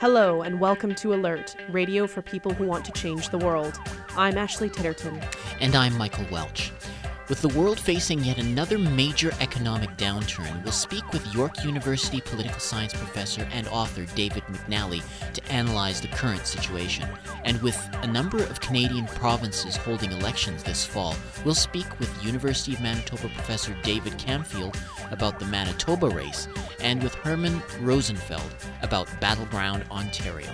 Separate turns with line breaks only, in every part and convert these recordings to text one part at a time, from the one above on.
Hello, and welcome to Alert, radio for people who want to change the world. I'm Ashley Titterton.
And I'm Michael Welch. With the world facing yet another major economic downturn, we'll speak with York University political science professor and author David McNally to analyze the current situation. And with a number of Canadian provinces holding elections this fall, we'll speak with University of Manitoba professor David Camfield about the Manitoba race and with Herman Rosenfeld about Battleground Ontario.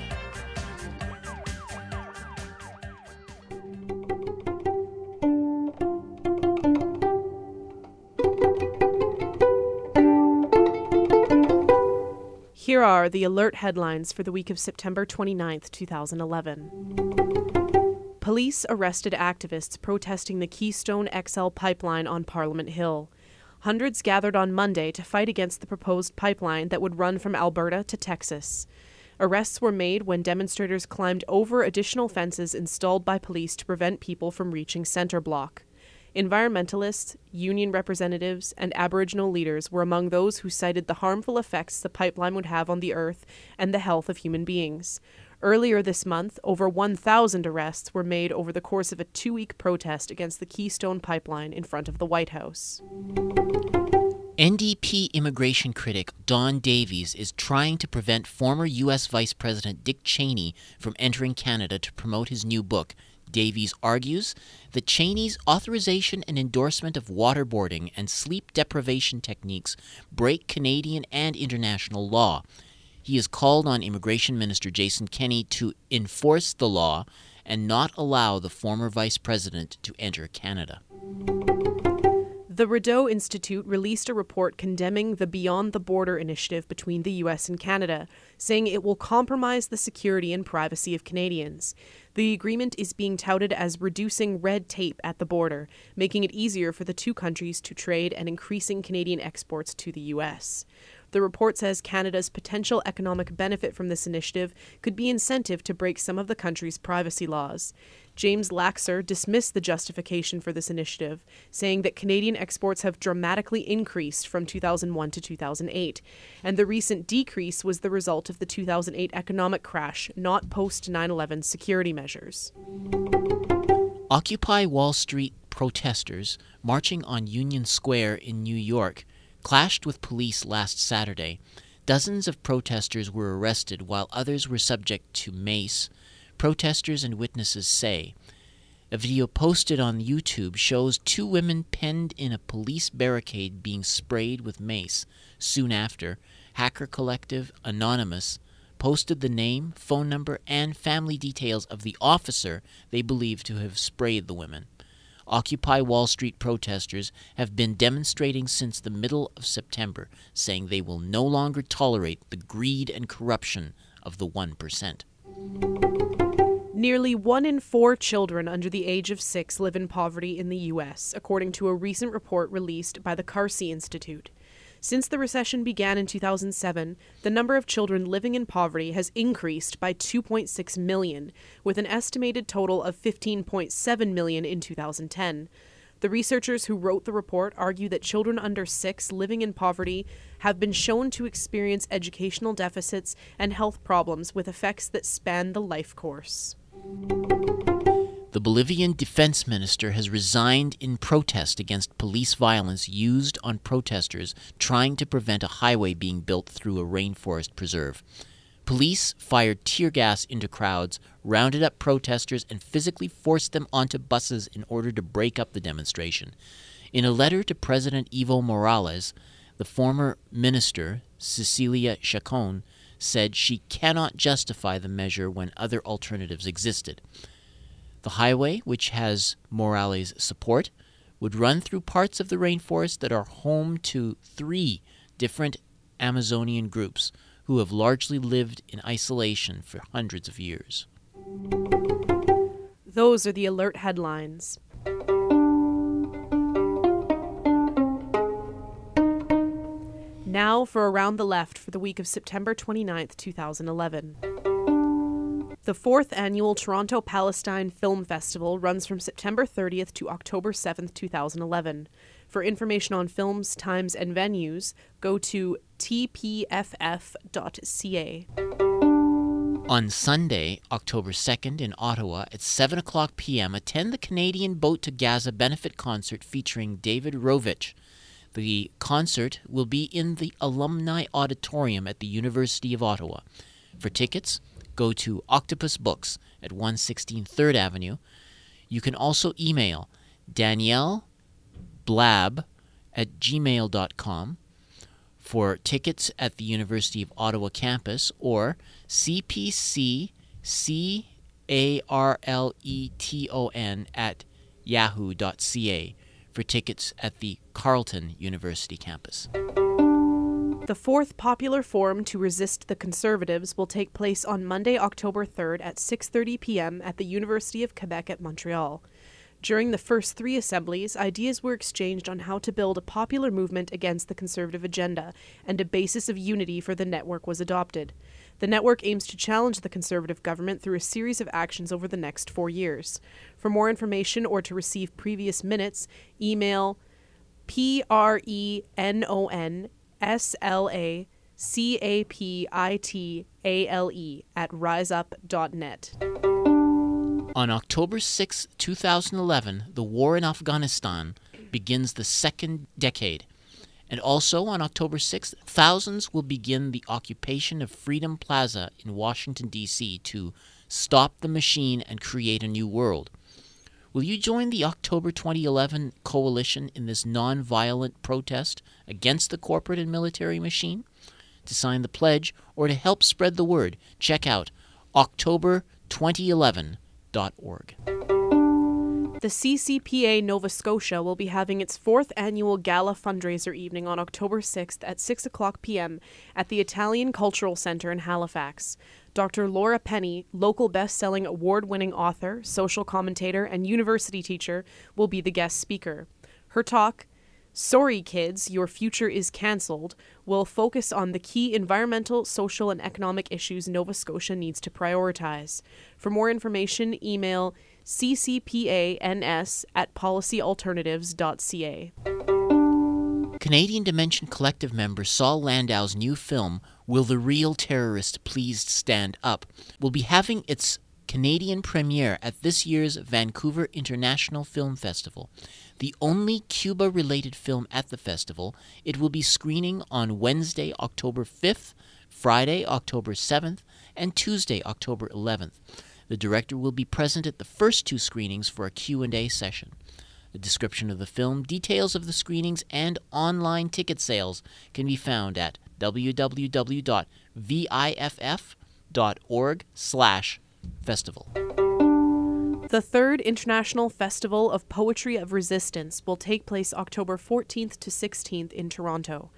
Are the alert headlines for the week of September 29, 2011. Police arrested activists protesting the Keystone XL pipeline on Parliament Hill. Hundreds gathered on Monday to fight against the proposed pipeline that would run from Alberta to Texas. Arrests were made when demonstrators climbed over additional fences installed by police to prevent people from reaching center block. Environmentalists, union representatives, and Aboriginal leaders were among those who cited the harmful effects the pipeline would have on the earth and the health of human beings. Earlier this month, over 1,000 arrests were made over the course of a two week protest against the Keystone Pipeline in front of the White House.
NDP immigration critic Don Davies is trying to prevent former U.S. Vice President Dick Cheney from entering Canada to promote his new book, Davies argues that Cheney's authorization and endorsement of waterboarding and sleep deprivation techniques break Canadian and international law. He has called on Immigration Minister Jason Kenney to enforce the law and not allow the former vice president to enter Canada.
The Rideau Institute released a report condemning the Beyond the Border initiative between the U.S. and Canada, saying it will compromise the security and privacy of Canadians. The agreement is being touted as reducing red tape at the border, making it easier for the two countries to trade and increasing Canadian exports to the U.S. The report says Canada's potential economic benefit from this initiative could be incentive to break some of the country's privacy laws. James Laxer dismissed the justification for this initiative, saying that Canadian exports have dramatically increased from 2001 to 2008, and the recent decrease was the result of the 2008 economic crash, not post 9 11 security measures.
Occupy Wall Street protesters marching on Union Square in New York clashed with police last Saturday. Dozens of protesters were arrested while others were subject to mace protesters and witnesses say. A video posted on YouTube shows two women penned in a police barricade being sprayed with mace. Soon after, Hacker Collective Anonymous posted the name, phone number, and family details of the officer they believe to have sprayed the women. Occupy Wall Street protesters have been demonstrating since the middle of September, saying they will no longer tolerate the greed and corruption of the 1%.
Nearly one in four children under the age of six live in poverty in the U.S., according to a recent report released by the Carsey Institute. Since the recession began in 2007, the number of children living in poverty has increased by 2.6 million, with an estimated total of 15.7 million in 2010. The researchers who wrote the report argue that children under six living in poverty have been shown to experience educational deficits and health problems with effects that span the life course.
The Bolivian defense minister has resigned in protest against police violence used on protesters trying to prevent a highway being built through a rainforest preserve. Police fired tear gas into crowds, rounded up protesters, and physically forced them onto buses in order to break up the demonstration. In a letter to President Evo Morales, the former minister, Cecilia Chacon, said she cannot justify the measure when other alternatives existed. The highway, which has Morales' support, would run through parts of the rainforest that are home to three different Amazonian groups who have largely lived in isolation for hundreds of years.
Those are the alert headlines. Now for Around the Left for the week of September 29, 2011. The fourth annual Toronto Palestine Film Festival runs from September 30th to October 7th, 2011. For information on films, times, and venues, go to tpff.ca.
On Sunday, October 2nd, in Ottawa at 7 o'clock p.m., attend the Canadian Boat to Gaza benefit concert featuring David Rovics. The concert will be in the Alumni Auditorium at the University of Ottawa. For tickets, go to Octopus Books at 116 3rd Avenue. You can also email Danielle Blab at gmail.com for tickets at the University of Ottawa campus or cpccarleton at yahoo.ca for tickets at the Carleton University campus.
The fourth popular forum to resist the conservatives will take place on Monday, October 3rd at 6:30 p.m. at the University of Quebec at Montreal. During the first three assemblies, ideas were exchanged on how to build a popular movement against the conservative agenda, and a basis of unity for the network was adopted. The network aims to challenge the conservative government through a series of actions over the next four years. For more information or to receive previous minutes, email P R E N O N S L A C A P I T A L E at riseup.net.
On October 6, 2011, the war in Afghanistan begins the second decade. And also on October 6th, thousands will begin the occupation of Freedom Plaza in Washington, D.C. to stop the machine and create a new world. Will you join the October 2011 coalition in this nonviolent protest against the corporate and military machine? To sign the pledge or to help spread the word, check out October2011.org.
The CCPA Nova Scotia will be having its fourth annual gala fundraiser evening on October 6th at 6 o'clock p.m. at the Italian Cultural Centre in Halifax. Dr. Laura Penny, local best selling award winning author, social commentator, and university teacher, will be the guest speaker. Her talk, Sorry Kids, Your Future is Cancelled, will focus on the key environmental, social, and economic issues Nova Scotia needs to prioritize. For more information, email ccpans at policyalternatives.ca.
Canadian Dimension Collective member Saul Landau's new film, Will the Real Terrorist Please Stand Up, will be having its Canadian premiere at this year's Vancouver International Film Festival. The only Cuba related film at the festival, it will be screening on Wednesday, October 5th, Friday, October 7th, and Tuesday, October 11th. The director will be present at the first two screenings for a Q&A session. A description of the film, details of the screenings, and online ticket sales can be found at www.viff.org/festival.
The third International Festival of Poetry of Resistance will take place October 14th to 16th in Toronto.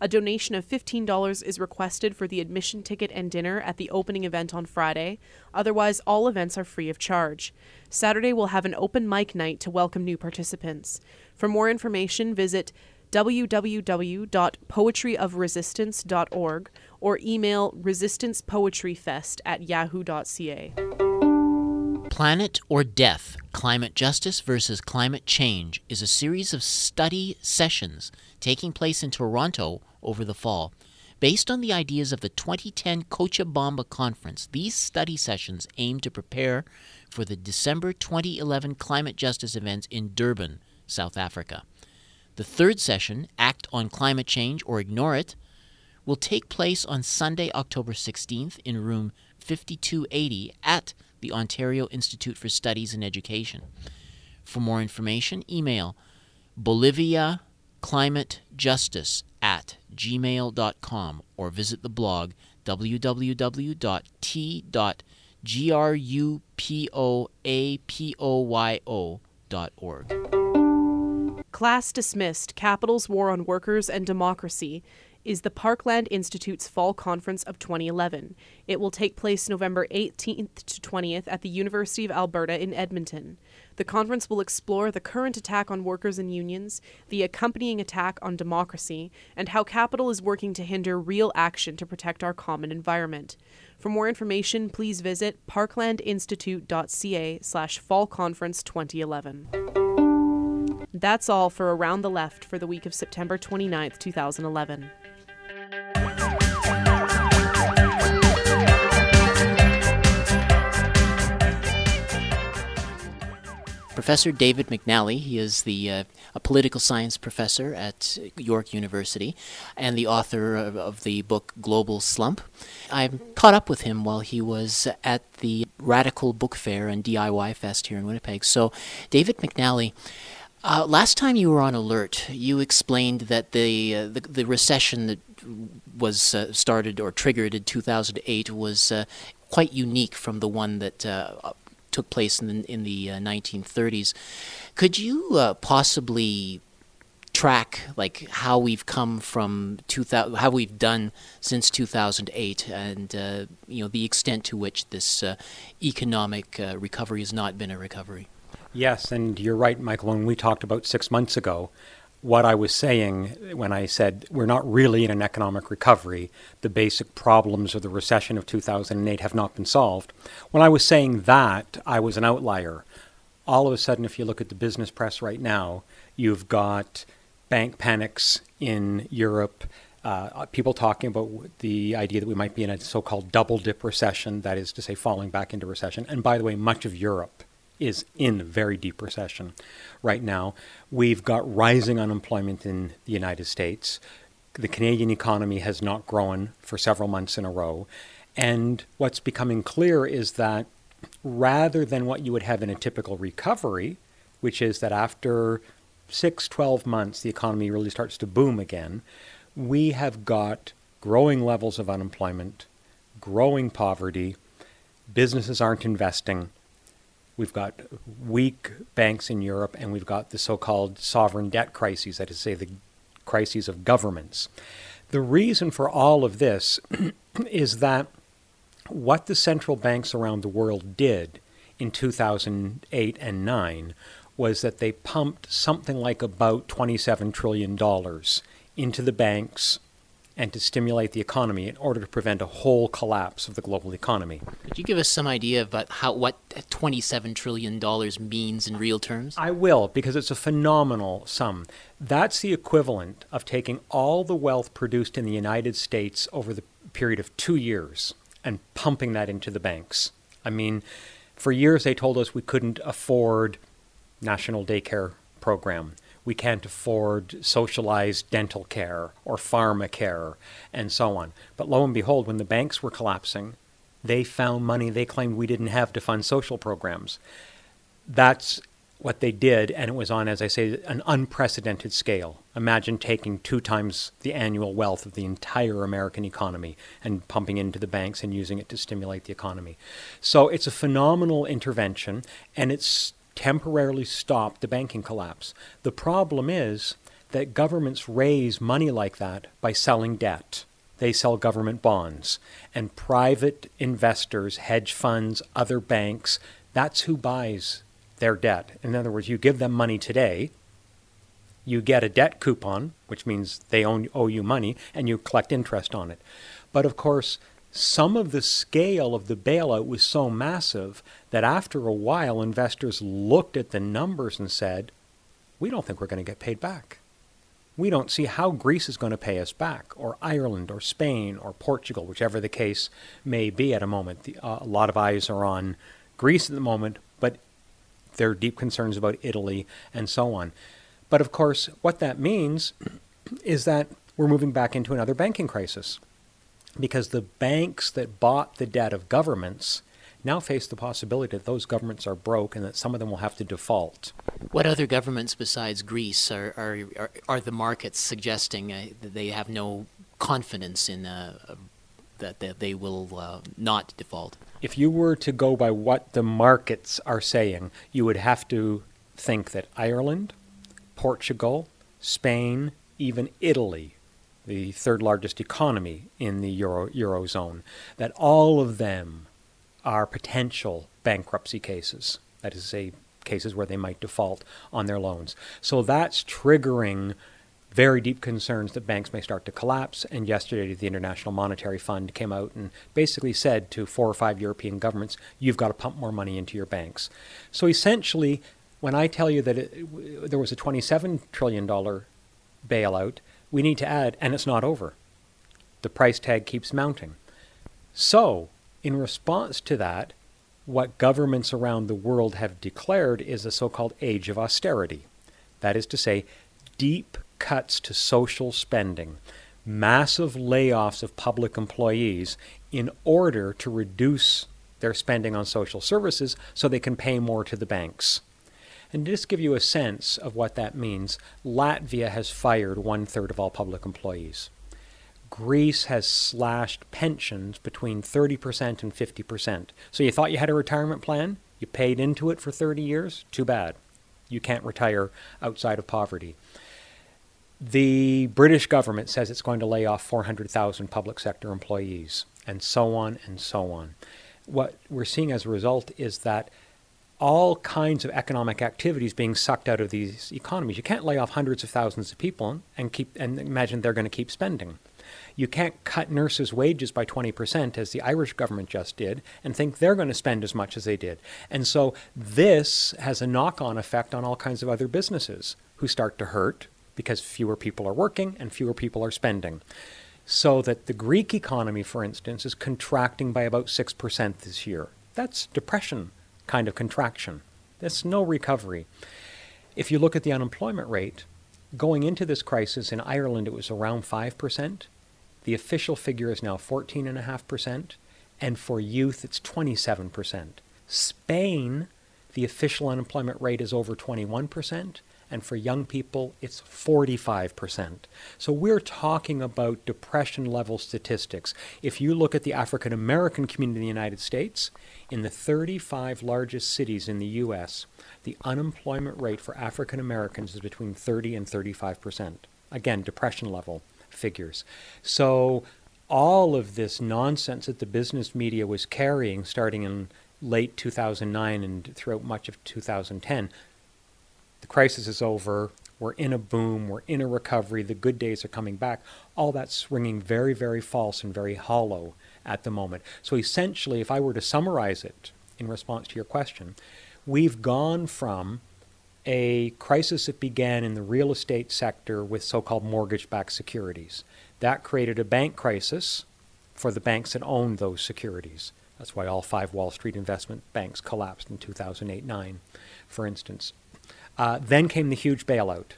A donation of $15 is requested for the admission ticket and dinner at the opening event on Friday. Otherwise, all events are free of charge. Saturday will have an open mic night to welcome new participants. For more information, visit www.poetryofresistance.org or email resistancepoetryfest at yahoo.ca.
Planet or Death Climate Justice versus Climate Change is a series of study sessions taking place in Toronto over the fall. Based on the ideas of the 2010 Cochabamba Conference, these study sessions aim to prepare for the December 2011 climate justice events in Durban, South Africa. The third session, Act on Climate Change or Ignore It, will take place on Sunday, October 16th in room 5280 at the Ontario Institute for Studies and Education. For more information, email Bolivia Climate Justice at gmail.com or visit the blog www.t.grupoapoyo.org.
Class dismissed Capital's War on Workers and Democracy is the Parkland Institute's Fall Conference of 2011. It will take place November 18th to 20th at the University of Alberta in Edmonton. The conference will explore the current attack on workers and unions, the accompanying attack on democracy, and how capital is working to hinder real action to protect our common environment. For more information, please visit parklandinstitute.ca slash fall conference 2011. That's all for Around the Left for the week of September 29th, 2011.
Professor David McNally. He is the uh, a political science professor at York University and the author of, of, the book Global Slump. I caught up with him while he was at the Radical Book Fair and DIY Fest here in Winnipeg. So, David McNally uh, last time you were on alert, you explained that the uh, the, the, recession that was uh, started or triggered in 2008 was uh, quite unique from the one that uh, took place in the, in the 1930s. Uh, Could you possibly track like how we've come from 2000 how we've done since 2008 and you know the extent to which this economic recovery has not been a recovery
yes and you're right michael when we talked about 6 months ago what I was saying when I said we're not really in an economic recovery, the basic problems of the recession of 2008 have not been solved. When I was saying that, I was an outlier. All of a sudden, if you look at the business press right now, you've got bank panics in Europe. Uh, people talking about the idea that we might be in a so called double dip recession, that is to say, falling back into recession. And by the way, much of Europe is in very deep recession right now. We've got rising unemployment in the United States. The Canadian economy has not grown for several months in a row. And what's becoming clear is that rather than what you would have in a typical recovery, which is that after six, 12 months, the economy really starts to boom again, we have got growing levels of unemployment, growing poverty, businesses aren't investing, We've got weak banks in Europe, and we've got the so called sovereign debt crises, that is say, the crises of governments. The reason for all of this is that what the central banks around the world did in 2008 and 9 was that they pumped something like about $27 trillion into the banks and to stimulate the economy in order to prevent a whole collapse of the global economy.
Could you give us some idea about how what $27 trillion means in real terms?
I will, because it's a phenomenal sum. That's the equivalent of taking all the wealth produced in the United States over the period of two years and pumping that into the banks. I mean, for years they told us we couldn't afford national daycare program we can't afford socialized dental care or pharma care and so on. But lo and behold, when the banks were collapsing, they found money they claimed we didn't have to fund social programs. That's what they did, and it was on, as I say, an unprecedented scale. Imagine taking two times the annual wealth of the entire American economy and pumping into the banks and using it to stimulate the economy. So it's a phenomenal intervention, and it's temporarily stop the banking collapse. The problem is that governments raise money like that by selling debt. They sell government bonds. And private investors, hedge funds, other banks, that's who buys their debt. In other words, you give them money today, you get a debt coupon, which means they own, owe you money, and you collect interest on it. But of course, some of the scale of the bailout was so massive that after a while, investors looked at the numbers and said, We don't think we're going to get paid back. We don't see how Greece is going to pay us back, or Ireland, or Spain, or Portugal, whichever the case may be at a moment. The, uh, a lot of eyes are on Greece at the moment, but there are deep concerns about Italy and so on. But of course, what that means is that we're moving back into another banking crisis because the banks that bought the debt of governments now face the possibility that those governments are broke and that some of them will have to default.
What other governments besides Greece are, are, are, are the markets suggesting uh, that they have no confidence in uh, that, that they will uh, not default?
If you were to go by what the markets are saying, you would have to think that Ireland, Portugal, Spain, even Italy the third largest economy in the Euro, Eurozone, that all of them are potential bankruptcy cases. That is, to say, cases where they might default on their loans. So that's triggering very deep concerns that banks may start to collapse. And yesterday, the International Monetary Fund came out and basically said to four or five European governments, you've got to pump more money into your banks. So essentially, when I tell you that it, there was a $27 trillion bailout, we need to add, and it's not over. The price tag keeps mounting. So, in response to that, what governments around the world have declared is a so called age of austerity. That is to say, deep cuts to social spending, massive layoffs of public employees in order to reduce their spending on social services so they can pay more to the banks. And just give you a sense of what that means, Latvia has fired one third of all public employees. Greece has slashed pensions between 30% and 50%. So you thought you had a retirement plan? You paid into it for 30 years? Too bad. You can't retire outside of poverty. The British government says it's going to lay off 400,000 public sector employees, and so on and so on. What we're seeing as a result is that all kinds of economic activities being sucked out of these economies. You can't lay off hundreds of thousands of people and keep and imagine they're going to keep spending. You can't cut nurses' wages by 20%, as the Irish government just did, and think they're going to spend as much as they did. And so this has a knock on effect on all kinds of other businesses who start to hurt because fewer people are working and fewer people are spending. So that the Greek economy, for instance, is contracting by about 6% this year. That's depression kind of contraction. There's no recovery. If you look at the unemployment rate, going into this crisis in Ireland, it was around 5%. The official figure is now 14.5%, and for youth, it's 27%. Spain, the official unemployment rate is over 21%, and for young people, it's 45%. So we're talking about depression level statistics. If you look at the African American community in the United States, in the 35 largest cities in the U.S., the unemployment rate for African Americans is between 30 and 35%. Again, depression level figures. So all of this nonsense that the business media was carrying starting in late 2009 and throughout much of 2010 the crisis is over, we're in a boom, we're in a recovery, the good days are coming back. All that's ringing very, very false and very hollow at the moment. So essentially, if I were to summarize it in response to your question, we've gone from a crisis that began in the real estate sector with so called mortgage backed securities. That created a bank crisis for the banks that owned those securities. That's why all five Wall Street investment banks collapsed in 2008 9, for instance. Uh, then came the huge bailout.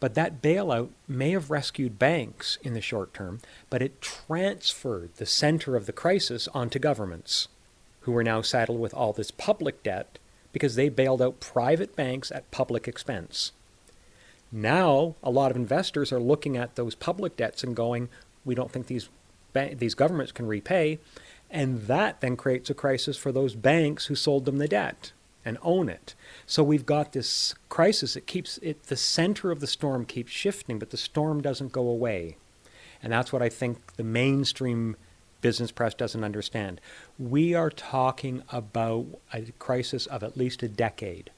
But that bailout may have rescued banks in the short term, but it transferred the center of the crisis onto governments, who are now saddled with all this public debt because they bailed out private banks at public expense. Now, a lot of investors are looking at those public debts and going, we don't think these, ba- these governments can repay. And that then creates a crisis for those banks who sold them the debt and own it. So we've got this crisis. It keeps it the center of the storm keeps shifting, but the storm doesn't go away. And that's what I think the mainstream business press doesn't understand. We are talking about a crisis of at least a decade,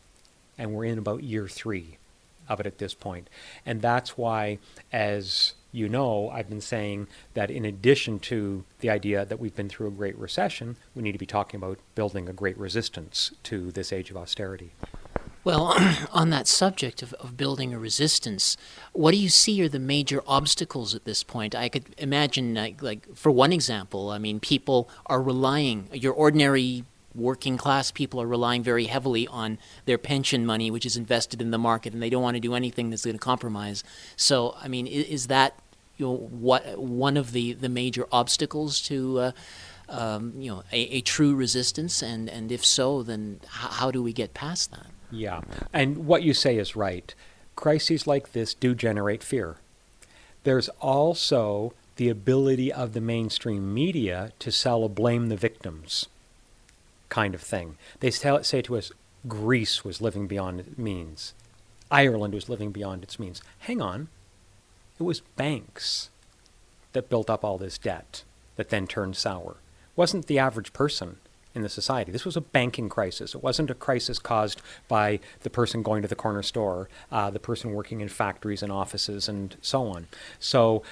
and we're in about year three of it at this point. And that's why, as you know, I've been saying that in addition to the idea that we've been through a great recession, we need to be talking about building a great resistance to this age of austerity.
Well, on that subject of, of building a resistance, what do you see are the major obstacles at this point? I could imagine, like, like for one example, I mean, people are relying, your ordinary working class people are relying very heavily on their pension money, which is invested in the market, and they don't want to do anything that's going to compromise. So, I mean, is, is that you know what one of the, the major obstacles to uh, um, you know a, a, true resistance, and, and if so, then h- how do we get past that?
Yeah, and what you say is right. Crises like this do generate fear. There's also the ability of the mainstream media to sell a blame the victims kind of thing. They tell, say to us, Greece was living beyond its means. Ireland was living beyond its means. Hang on. It was banks that built up all this debt that then turned sour. It wasn't the average person in the society. This was a banking crisis. It wasn't a crisis caused by the person going to the corner store, uh, the person working in factories and offices, and so on. So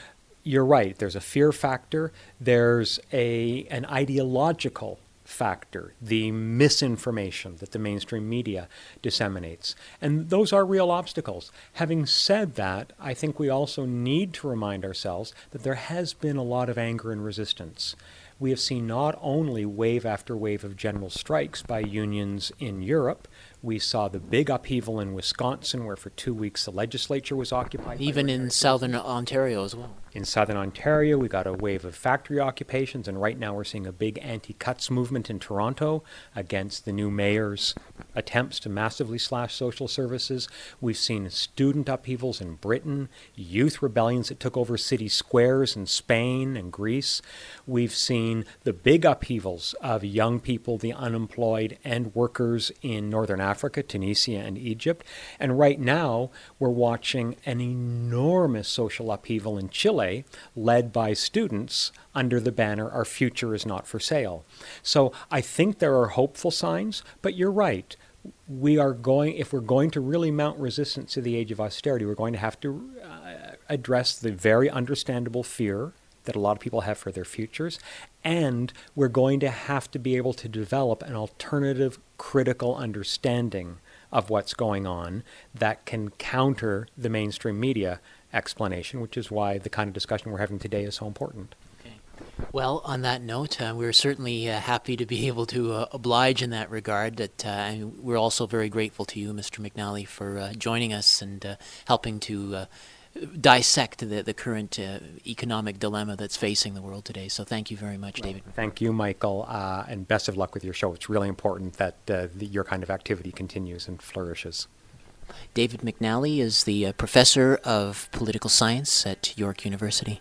you're right. There's a fear factor. There's a an ideological factor, the misinformation that the mainstream media disseminates. And those are real obstacles. Having said that, I think we also need to remind ourselves that there has been a lot of anger and resistance. we have seen not only wave after wave of general strikes by unions in Europe, we saw the big upheaval in Wisconsin, where for two weeks the legislature was occupied.
Even in southern Ontario as well.
In southern Ontario, we got a wave of factory occupations, and right now we're seeing a big anti cuts movement in Toronto against the new mayor's attempts to massively slash social services. We've seen student upheavals in Britain, youth rebellions that took over city squares in Spain and Greece. We've seen the big upheavals of young people, the unemployed, and workers in Northern Africa, Tunisia, and Egypt. And right now, we're watching an enormous social upheaval in Chile led by students under the banner Our Future is Not for Sale. So I think there are hopeful signs, but you're right we are going, if we're going to really mount resistance to the age of austerity, we're going to have to uh, address the very understandable fear that a lot of people have for their futures, and we're going to have to be able to develop an alternative critical understanding of what's going on that can counter the mainstream media explanation, which is why the kind of discussion we're having today is so important.
Well, on that note, uh, we're certainly uh, happy to be able to uh, oblige in that regard. That uh, we're also very grateful to you, Mr. McNally, for uh, joining us and uh, helping to dissect the, the current economic dilemma that's facing the world today. So, thank you very much, David.
Thank you, Michael, and best of luck with your show. It's really important that the, your kind of activity continues and flourishes.
David McNally is the uh, professor of political science at York University.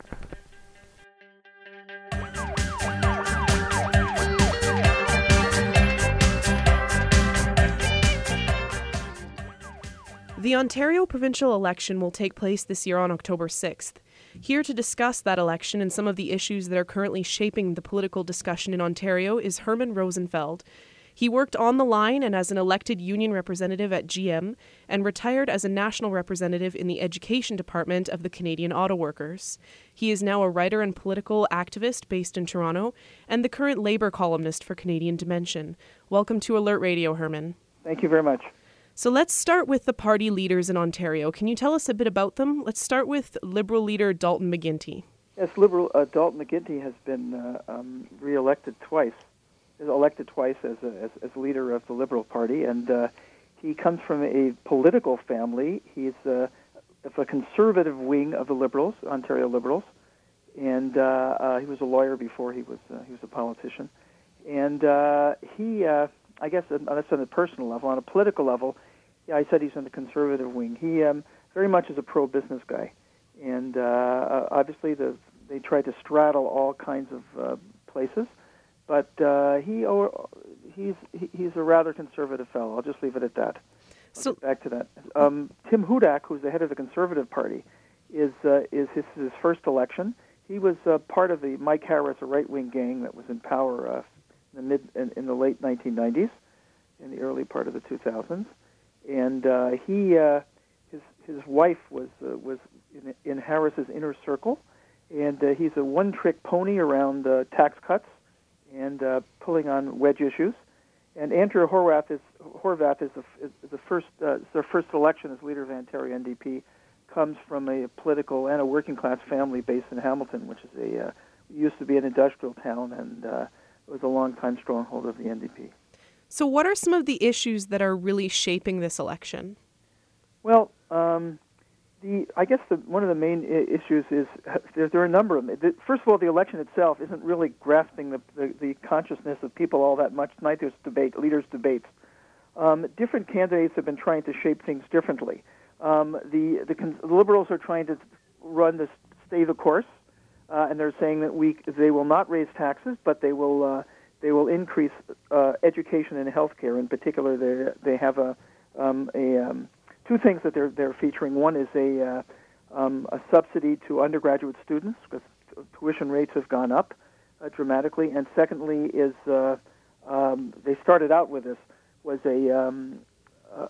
The Ontario provincial election will take place this year on October 6th. Here to discuss that election and some of the issues that are currently shaping the political discussion in Ontario is Herman Rosenfeld. He worked on the line and as an elected union representative at GM and retired as a national representative in the education department of the Canadian Auto Workers. He is now a writer and political activist based in Toronto and the current labor columnist for Canadian Dimension. Welcome to Alert Radio, Herman.
Thank you very much.
So let's start with the party leaders in Ontario. Can you tell us a bit about them? Let's start with Liberal leader Dalton McGuinty.
Yes, Liberal uh, Dalton McGuinty has been uh, um, re-elected twice, elected twice as, a, as, as leader of the Liberal Party, and uh, he comes from a political family. He's uh, of a conservative wing of the Liberals, Ontario Liberals, and uh, uh, he was a lawyer before he was uh, he was a politician, and uh, he. Uh, I guess that's on a personal level. On a political level, yeah, I said he's on the conservative wing. He um, very much is a pro-business guy, and uh, uh, obviously the, they tried to straddle all kinds of uh, places, but uh, he he's he's a rather conservative fellow. I'll just leave it at that. I'll so back to that. Um, Tim Hudak, who's the head of the Conservative Party, is uh, is his, his first election. He was uh, part of the Mike Harris, a right-wing gang that was in power uh, in the mid in, in the late 1990s, in the early part of the 2000s, and uh, he uh, his his wife was uh, was in, in Harris's inner circle, and uh, he's a one-trick pony around uh, tax cuts and uh, pulling on wedge issues. And Andrea Horwath is Horwath is the, is the first uh, their first election as leader of Ontario NDP comes from a political and a working class family based in Hamilton, which is a uh, used to be an industrial town and uh, was a long-time stronghold of the NDP.
So, what are some of the issues that are really shaping this election?
Well, um, the I guess the, one of the main issues is there, there, are a number of them. The, first of all, the election itself isn't really grasping the, the, the, consciousness of people all that much. Tonight there's debate, leaders' debates. Um, different candidates have been trying to shape things differently. Um, the, the, the liberals are trying to run this stay the course uh, and they're saying that we they will not raise taxes, but they will uh, they will increase uh, education and health care. In particular, they they have a um, a um, two things that they're they're featuring. One is a uh, um, a subsidy to undergraduate students because tuition rates have gone up uh, dramatically, and secondly is uh, um, they started out with this was a um,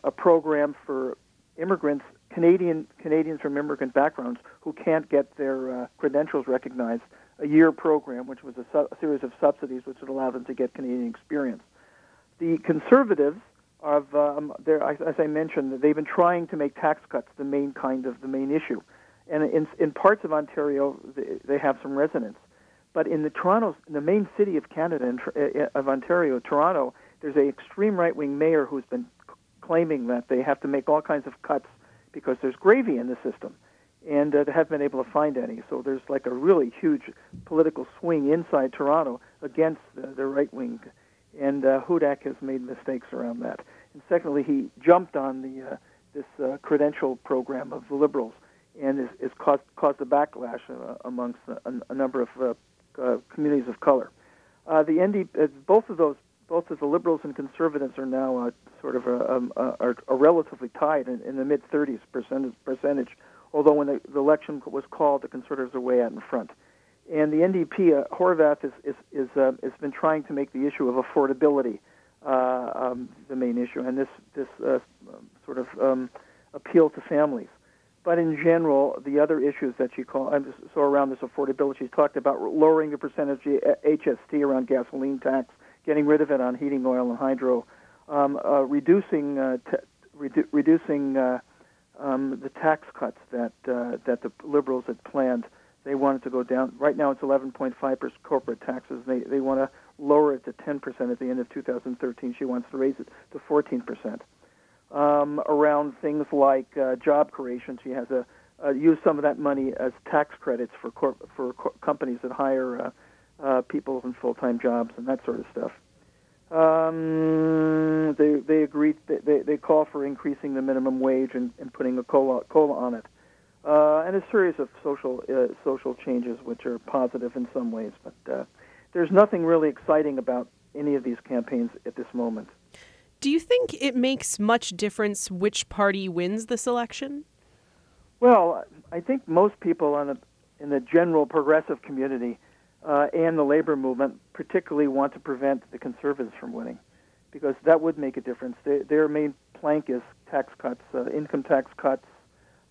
a program for immigrants Canadian Canadians from immigrant backgrounds who can't get their uh, credentials recognized. A year program, which was a, su- a, series of subsidies, which would allow them to get Canadian experience. The conservatives, of, um, as I mentioned, they've been trying to make tax cuts the main kind of the main issue, and in in parts of Ontario they, have some resonance. But in the Toronto, the main city of Canada, of Ontario, Toronto, there's a extreme right-wing mayor who's been claiming that they have to make all kinds of cuts because there's gravy in the system, and uh, they haven't been able to find any. So there's like a really huge political swing inside Toronto against the, the right-wing, and uh, Hudak has made mistakes around that. And secondly, he jumped on the uh, this uh, credential program of the Liberals and is caused caused a backlash uh, amongst a, a, number of uh, uh, communities of color. Uh, the ND, both of those, both of the Liberals and Conservatives are now sort of a, um, are, relatively tied in, in the mid 30s percentage, percentage. Although when the, the election was called, the Conservatives are way out in front. And the NDP, Horwath, is is is uh, has been trying to make the issue of affordability uh, um, the main issue, and this this uh, sort of um, appeal to families. But in general, the other issues that she called, so around this affordability, she talked about lowering the percentage HST around gasoline tax, getting rid of it on heating oil and hydro, um, uh, reducing uh, redu- reducing uh, um, the tax cuts that uh, that the liberals had planned. They wanted to go down. Right now, it's 11.5 percent corporate taxes. They they want to lower it to 10 percent at the end of 2013. She wants to raise it to 14 percent um, around things like uh, job creation. She has a uh, use some of that money as tax credits for for co- companies that hire uh, uh, people in full-time jobs and that sort of stuff. Um, they they agreed they they call for increasing the minimum wage and, and putting a cola cola on it, uh, and a series of social uh, social changes which are positive in some ways, but uh, there's nothing really exciting about any of these campaigns at this moment.
Do you think it makes much difference which party wins this election?
Well, I think most people on the, in the general progressive community uh, and the labor movement particularly want to prevent the conservatives from winning because that would make a difference. They, their main plank is tax cuts, uh, income tax cuts.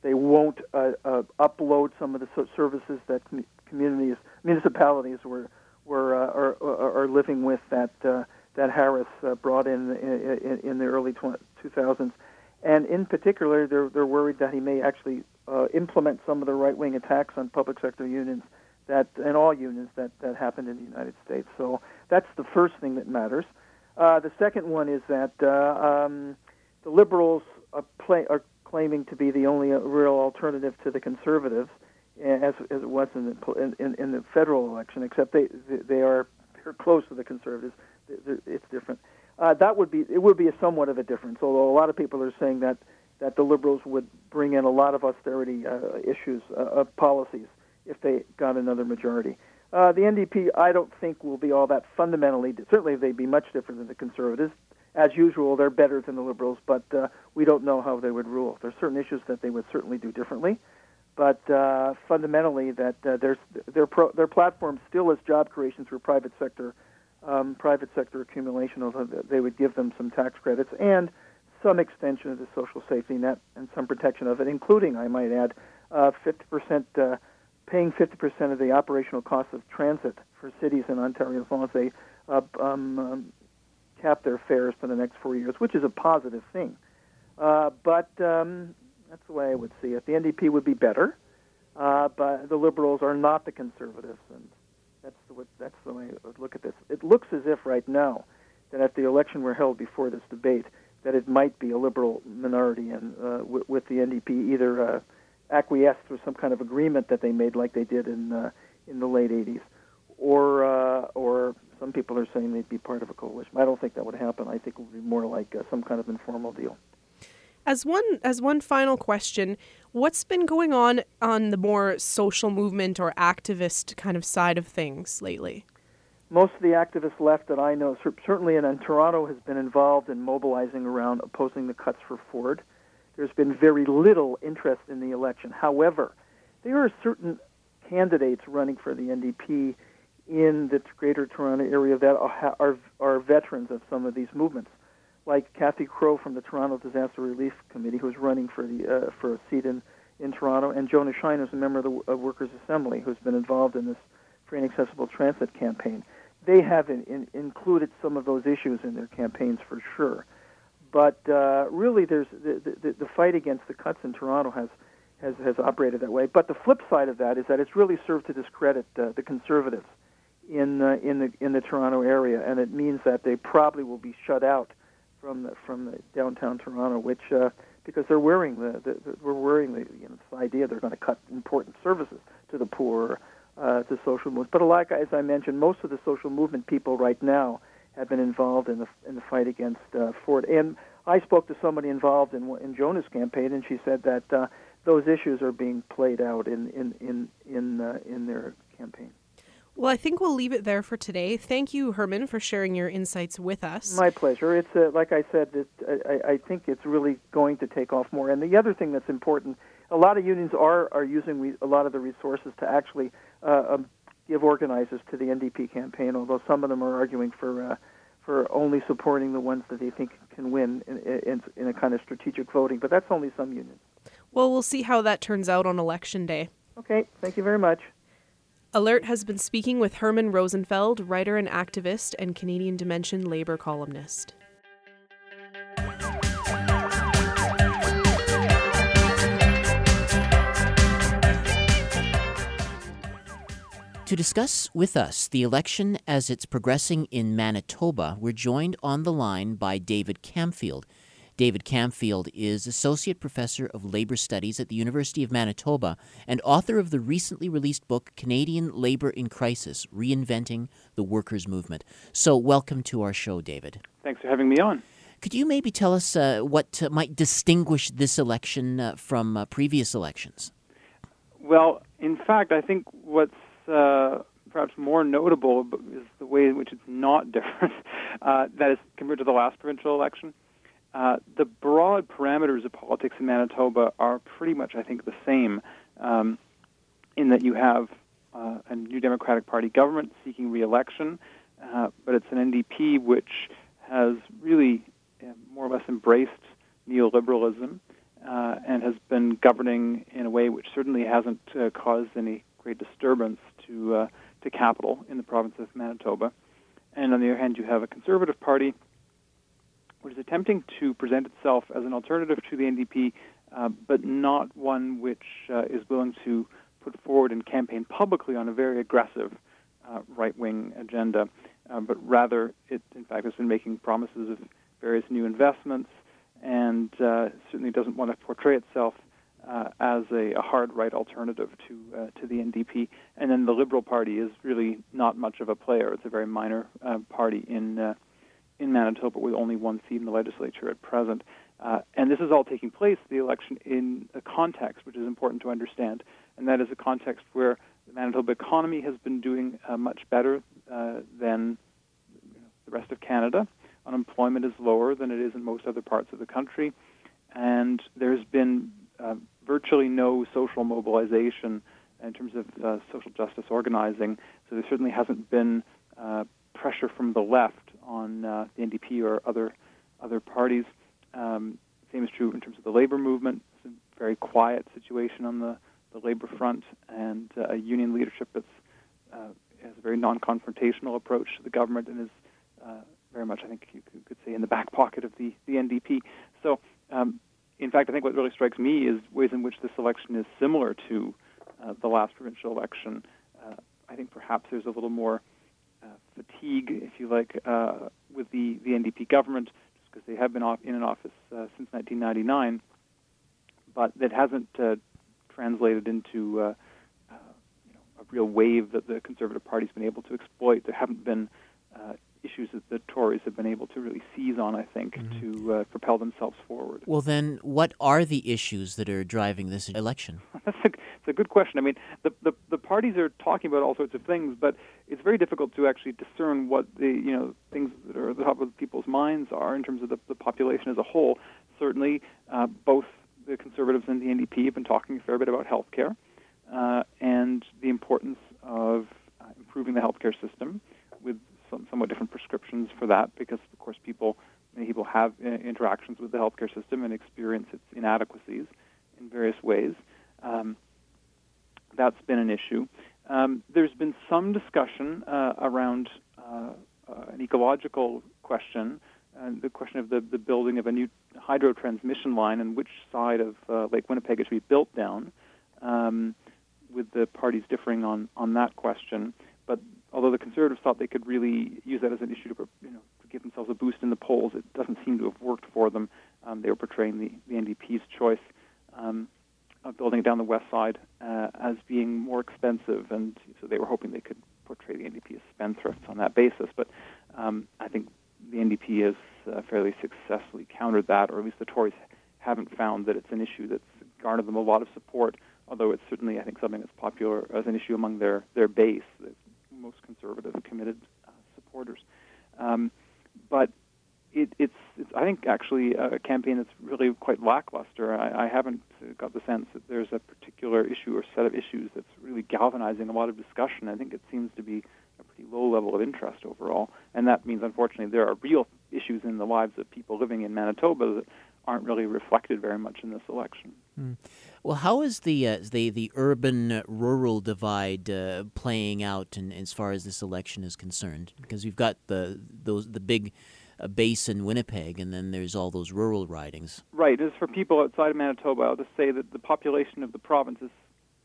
They won't uh, uh upload some of the services that com- communities, municipalities were, were uh, are, are, living with that uh, that Harris uh, brought in, in in the early 2000s, and in particular, they're they're worried that he may actually uh, implement some of the right wing attacks on public sector unions that and all unions that that happened in the United States. So that's the first thing that matters. Uh, the second one is that uh, um, the liberals are, play, are claiming to be the only uh, real alternative to the conservatives, as, as it was in the, in, in the federal election. Except they they are they're close to the conservatives it's different. Uh, that would be it would be a somewhat of a difference. Although a lot of people are saying that that the liberals would bring in a lot of austerity uh, issues uh, of policies if they got another majority. Uh, the NDP, I don't think, will be all that fundamentally. Certainly, they'd be much different than the Conservatives. As usual, they're better than the Liberals, but uh, we don't know how they would rule. There are certain issues that they would certainly do differently, but uh, fundamentally, that uh, their their pro, their platform still is job creation through private sector um, private sector accumulation, although they would give them some tax credits and some extension of the social safety net and some protection of it, including, I might add, uh, 50% uh, paying 50% of the operational costs of transit for cities in Ontario as long as they uh, um, um, cap their fares for the next four years, which is a positive thing. Uh, but um, that's the way I would see it. The NDP would be better, uh, but the Liberals are not the Conservatives, and that's the that's the way I would look at this. It looks as if right now that if the election were held before this debate, that it might be a liberal minority, and uh, w- with the NDP either uh, acquiesced through some kind of agreement that they made, like they did in uh, in the late '80s, or uh, or some people are saying they'd be part of a coalition. I don't think that would happen. I think it would be more like uh, some kind of informal deal.
As one as one final question, what's been going on on the more social movement or activist kind of side of things lately?
Most of the activist left that I know, certainly in, in Toronto, has been involved in mobilizing around opposing the cuts for Ford. There's been very little interest in the election. However, there are certain candidates running for the NDP in the Greater Toronto area that are, are, are veterans of some of these movements like Cathy Crowe from the Toronto Disaster Relief Committee, who's running for the uh, for a seat in, in Toronto, and Jonah Schein, who's a member of the Workers' Assembly, who's been involved in this free and accessible transit campaign. They have in, in, included some of those issues in their campaigns for sure, but uh, really, there's the, the, the fight against the cuts in Toronto has has has operated that way. But the flip side of that is that it's really served to discredit uh, the conservatives in uh, in the in the Toronto area, and it means that they probably will be shut out from the from the downtown Toronto, which uh, because they're worrying the, the, the we're worrying the you know this idea they're going to cut important services to the poor, uh, to social movements. But like as I mentioned, most of the social movement people right now have been involved in the in the fight against uh, Ford. And I spoke to somebody involved in in Jonah's campaign, and she said that uh, those issues are being played out in in in in, uh, in their campaign.
Well, I think we'll leave it there for today. Thank you, Herman, for sharing your insights with us.
My pleasure. It's uh, like I said, it, I, I think it's really going to take off more. And the other thing that's important, a lot of unions are are using re- a lot of the resources to actually uh, um, give organizers to the NDP campaign. Although some of them are arguing for uh, for only supporting the ones that they think can win in, in, in a kind of strategic voting. But that's only some unions.
Well, we'll see how that turns out on election day.
Okay. Thank you very much.
Alert has been speaking with Herman Rosenfeld, writer and activist and Canadian Dimension labor columnist.
To discuss with us the election as it's progressing in Manitoba, we're joined on the line by David Camfield. David Camfield is Associate Professor of Labor Studies at the University of Manitoba and author of the recently released book Canadian Labor in Crisis Reinventing the Workers' Movement. So, welcome to our show, David.
Thanks for having me on.
Could you maybe tell us uh, what uh, might distinguish this election uh, from uh, previous elections?
Well, in fact, I think what's uh, perhaps more notable is the way in which it's not different. Uh, that is compared to the last provincial election. Uh, the broad parameters of politics in Manitoba are pretty much, I think, the same um, in that you have uh, a new Democratic Party government seeking re-election, uh, but it's an NDP which has really uh, more or less embraced neoliberalism uh, and has been governing in a way which certainly hasn't caused any great disturbance to to capital in the province of Manitoba. And on the other hand, you have a conservative party which is attempting to present itself as an alternative to the NDP, uh, but not one which uh, is willing to put forward and campaign publicly on a very aggressive uh, right wing agenda, uh, but rather it, in fact, has been making promises of various new investments and uh, certainly doesn't want to portray itself. Uh, as a, a, hard right alternative to to the NDP, and then the Liberal Party is really not much of a player. It's a very minor party in in Manitoba with only one seat in the legislature at present. Uh, and this is all taking place, the election, in a context which is important to understand, and that is a context where the Manitoba economy has been doing uh, much better uh, than you know, the rest of Canada. Unemployment is lower than it is in most other parts of the country, and there's been uh, virtually no social mobilization in terms of uh, social justice organizing. So there certainly hasn't been uh, pressure from the left on uh, the NDP or other other parties. Um, same is true in terms of the labor movement. It's a very quiet situation on the, the labor front, and uh, union leadership that's uh, has a very non-confrontational approach to the government and is uh, very much, I think you could say, in the back pocket of the, the NDP. So, um, in fact, I think what really strikes me is ways in which this election is similar to uh, the last provincial election. Uh, I think perhaps there's a little more Uh, fatigue, if you like, uh, with the, the NDP government, just because they have been off, in an office uh, since 1999, but that hasn't uh, translated into uh, you know, a real wave that the Conservative Party's been able to exploit. There haven't been issues that the Tories have been able to really seize on, I think, mm-hmm. to uh, propel themselves forward.
Well, then, what are the issues that are driving this election?
That's a, it's a good question. I mean, the, the, the parties are talking about all sorts of things, but it's very difficult to actually discern what the you know things that are at the top of people's minds are in terms of the, the population as a whole. Certainly, uh, both the Conservatives and the NDP have been talking a fair bit about health care uh, and the importance of uh, improving the healthcare system with some somewhat different prescriptions for that because, of course, people many people have uh, interactions with the healthcare system and experience its inadequacies in various ways. Um, that's been an issue. Um, there's been some discussion uh, around uh, uh an ecological question, the question of the, the building of a new hydro transmission line and which side of uh, Lake Winnipeg it should be built down, um, with the parties differing on, on that question. But although the Conservatives thought they could really use that as an issue to, you know, to give themselves a boost in the polls, it doesn't seem to have worked for them. Um, they were portraying the, the NDP's choice um, of building down the west side uh, as being more expensive, and so they were hoping they could portray the NDP as spendthrifts on that basis. But um, I think the NDP has uh, fairly successfully countered that, or at least the Tories haven't found that it's an issue that's garnered them a lot of support. Although it's certainly, I think, something that's popular as an issue among their their base, the most conservative, committed uh, supporters. Um, but it, it's, it's, I think, actually a campaign that's really quite lackluster. I, I haven't got the sense that there's a particular issue or set of issues that's really galvanizing a lot of discussion. I think it seems to be a pretty low level of interest overall, and that means, unfortunately, there are real issues in the lives of people living in Manitoba that aren't really reflected very much in this election.
Mm. Well, how is the uh, the the urban rural divide uh, playing out in, as far as this election is concerned? Because we've got the those the big uh, base in Winnipeg, and then there's all those rural ridings.
Right. As for people outside of Manitoba, I'll just say that the population of the province is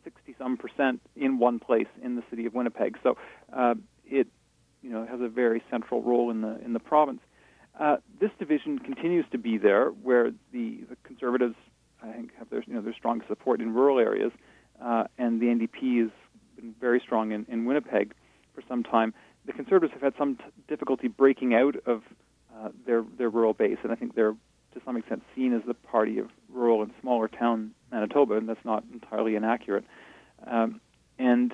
sixty some percent in one place in the city of Winnipeg. So uh, it you know has a very central role in the in the province. Uh, this division continues to be there, where the, the conservatives, I think, have their you know their strong support in rural areas, uh, and the NDP has been very strong in, in Winnipeg for some time. The conservatives have had some t- difficulty breaking out of uh, their their rural base, and I think they're to some extent seen as the party of rural and smaller town Manitoba, and that's not entirely inaccurate. Um, and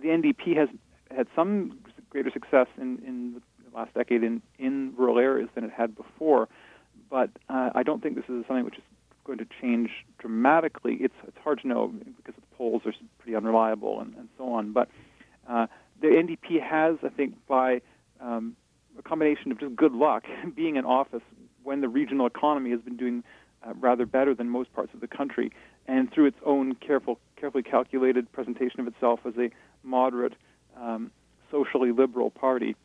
the NDP has had some greater success in, in the last decade in, in rural areas than it had before, but uh, I don't think this is something which is going to change dramatically. It's it's hard to know because the polls are pretty unreliable and, and so on. But uh, the NDP has, I think, by um, a combination of just good luck being in office when the regional economy has been doing uh, rather better than most parts of the country, and through its own careful, carefully calculated presentation of itself as a moderate, um, socially liberal party,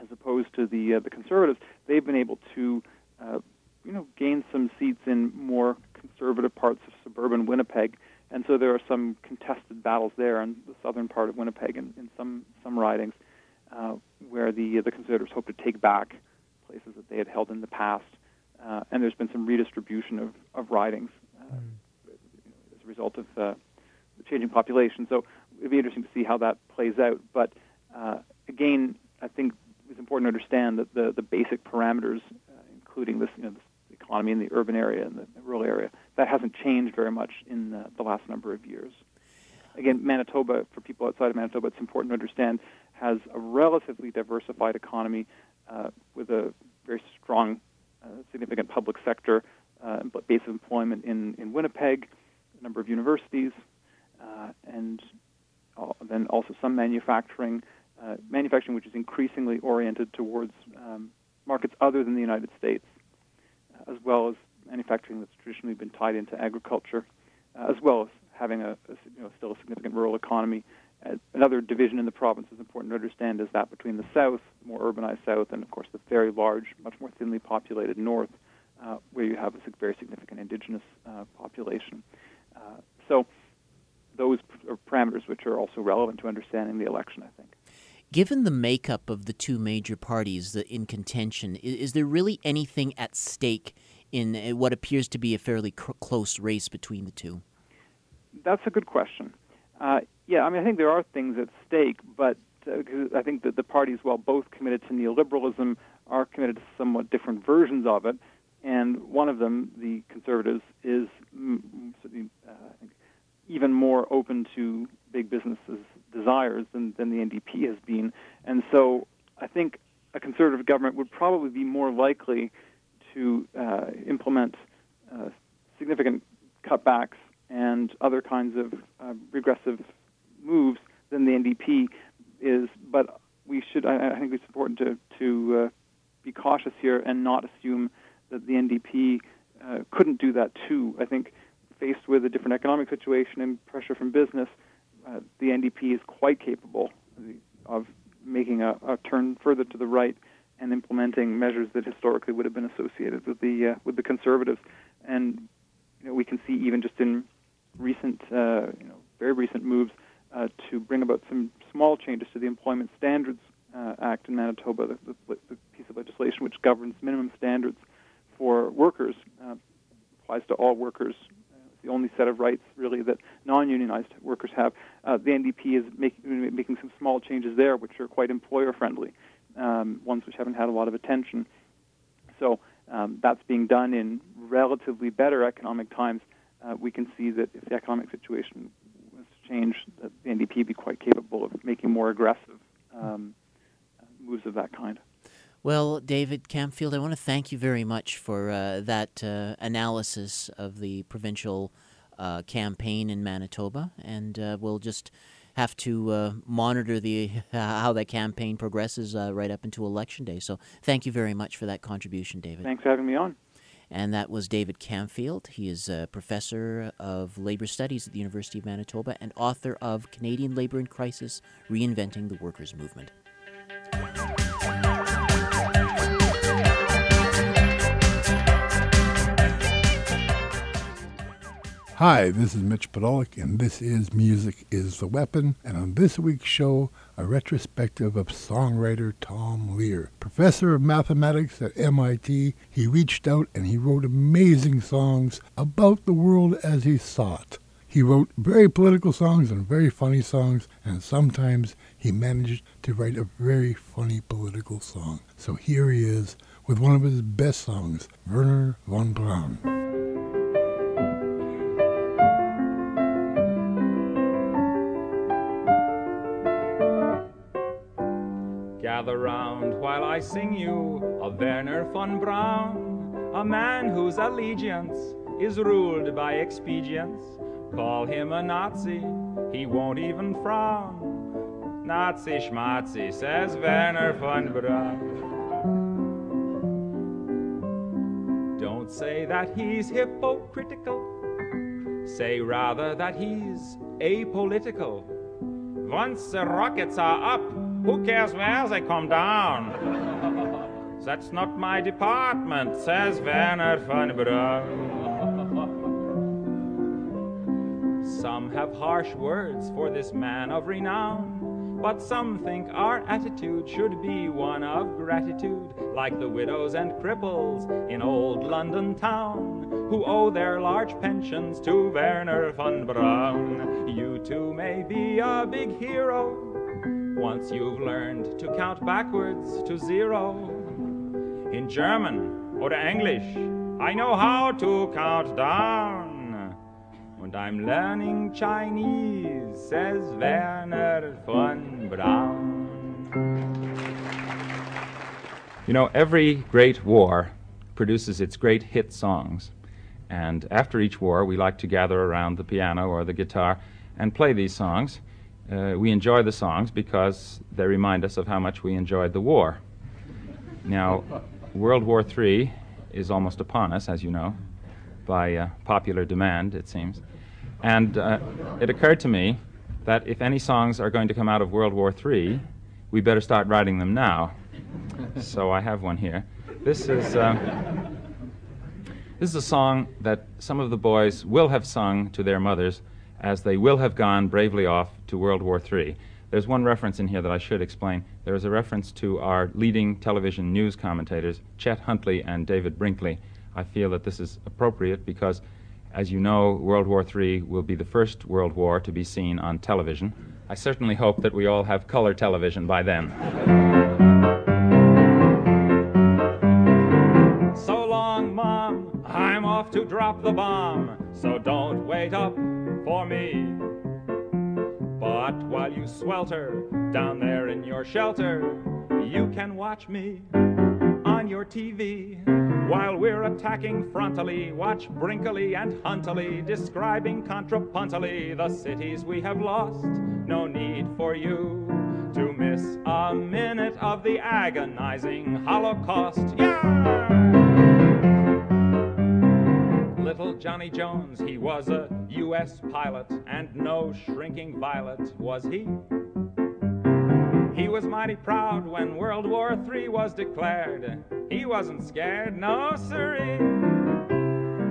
as opposed to the uh, the conservatives, they've been able to, uh, you know, gain some seats in more conservative parts of suburban Winnipeg, and so there are some contested battles there in the southern part of Winnipeg and in some some ridings uh, where the the conservatives hope to take back places that they had held in the past, uh, and there's been some redistribution of of ridings mm. as a result of uh, the changing population. So it'd be interesting to see how that plays out. But uh, again, I think it's important to understand that the the basic parameters, uh, including this, you know, this economy in the urban area and the rural area, that hasn't changed very much in the, the last number of years. Again, Manitoba, for people outside of Manitoba, it's important to understand has a relatively diversified economy uh, with a very strong, uh, significant public sector uh, base of employment in, in Winnipeg, a number of universities, uh, and then also some manufacturing, uh, manufacturing which is increasingly oriented towards um, markets other than the United States, as well as manufacturing that's traditionally been tied into agriculture, as well as having a, a you know, still a significant rural economy another division in the province is important to understand is that between the south, more urbanized south, and of course the very large, much more thinly populated north, uh, where you have a very significant indigenous uh, population. Uh, so those are parameters which are also relevant to understanding the election, I think.
Given the makeup of the two major parties in contention, is, there really anything at stake in uh, what appears to be a fairly cr- close race between the two?
That's a good question. Uh, yeah, I mean, I think there are things at stake, but uh, I think that the parties, while both committed to neoliberalism, are committed to somewhat different versions of it. And one of them, the conservatives, is uh, even more open to big businesses' desires than, than the NDP has been. And so I think a conservative government would probably be more likely to uh, implement uh, significant cutbacks and other kinds of uh, regressive moves than the NDP is. But we should, I, I think it's important to, to uh, be cautious here and not assume that the NDP uh, couldn't do that too. I think faced with a different economic situation and pressure from business, the NDP is quite capable of making a, a, turn further to the right and implementing measures that historically would have been associated with the uh, with the conservatives. And you know, we can see even just in recent, uh, you know, very recent moves uh, to bring about some small changes to the Employment Standards uh, Act in Manitoba, the, the, the, piece of legislation which governs minimum standards for workers, applies to all workers. The only set of rights, really, that non-unionized workers have. Uh, the NDP is making some small changes there, which are quite employer-friendly, um, ones which haven't had a lot of attention. So um, that's being done in relatively better economic times. Uh, we can see that if the economic situation was to change, the NDP would be quite capable of making more aggressive um, moves of that kind.
Well, David Camfield, I want to thank you very much for uh, that uh, analysis of the provincial uh, campaign in Manitoba, and uh, we'll just have to uh, monitor the how that campaign progresses uh, right up into election day. So, thank you very much for that contribution, David.
Thanks for having me on.
And that was David Camfield. He is a professor of labor studies at the University of Manitoba and author of Canadian Labor in Crisis Reinventing the Workers' Movement.
Hi, this is Mitch Podolak, and this is Music is the Weapon. And on this week's show, a retrospective of songwriter Tom Lehrer. Professor of mathematics at MIT, he reached out and he wrote amazing songs about the world as he saw it. He wrote very political songs and very funny songs, and sometimes he managed to write a very funny political song. So here he is with one of his best songs, Werner von Braun.
Gather round while I sing you of Werner von Braun, a man whose allegiance is ruled by expedience. Call him a Nazi, he won't even frown. Nazi schmatzi, says Werner von Braun. Don't say that he's hypocritical, say rather that he's apolitical. Once the rockets are up, who cares where they come down? That's not my department, says Werner von Braun. Some have harsh words for this man of renown, but some think our attitude should be one of gratitude, like the widows and cripples in old London town, who owe their large pensions to Werner von Braun. You too may be a big hero once you've learned to count backwards to zero. In German or English, I know how to count down. And I'm learning Chinese, says Werner von Braun. You know, every great war produces its great hit songs. And after each war, we like to gather around the piano or the guitar and play these songs uh, we enjoy the songs because they remind us of how much we enjoyed the war. Now, World War III is almost upon us, as you know, by uh, popular demand, it seems. And uh, it occurred to me that if any songs are going to come out of World War III, we better start writing them now. so I have one here. This is. Uh, this is a song that some of the boys will have sung to their mothers as they will have gone bravely off to World War III. There's one reference in here that I should explain. There is a reference to our leading television news commentators, Chet Huntley and David Brinkley. I feel that this is appropriate because, as you know, World War III will be the first World War to be seen on television. I certainly hope that we all have color television by then. so long, Mom, I'm off to drop the bomb, so don't wait up for me. But while you swelter down there in your shelter, you can watch me on your TV. While we're attacking frontally, watch Brinkley and Huntley describing contrapuntally the cities we have lost. No need for you to miss a minute of the agonizing Holocaust. Yeah! little Johnny Jones, he was a U.S. pilot, and no shrinking violet was he. He was mighty proud when World War III was declared. He wasn't scared, no siree.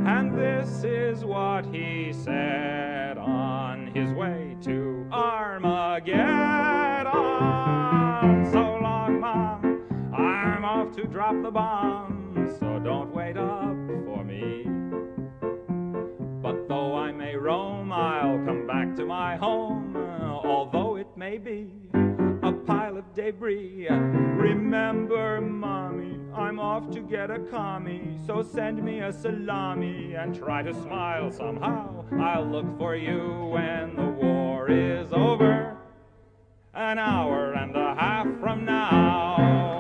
And this is what he said on his way to Armageddon. So long, Mom, I'm off to drop the bomb, so don't wait up. Get a commie, so send me a salami and try to smile somehow. I'll look for you when the war is over, an hour and a half from now.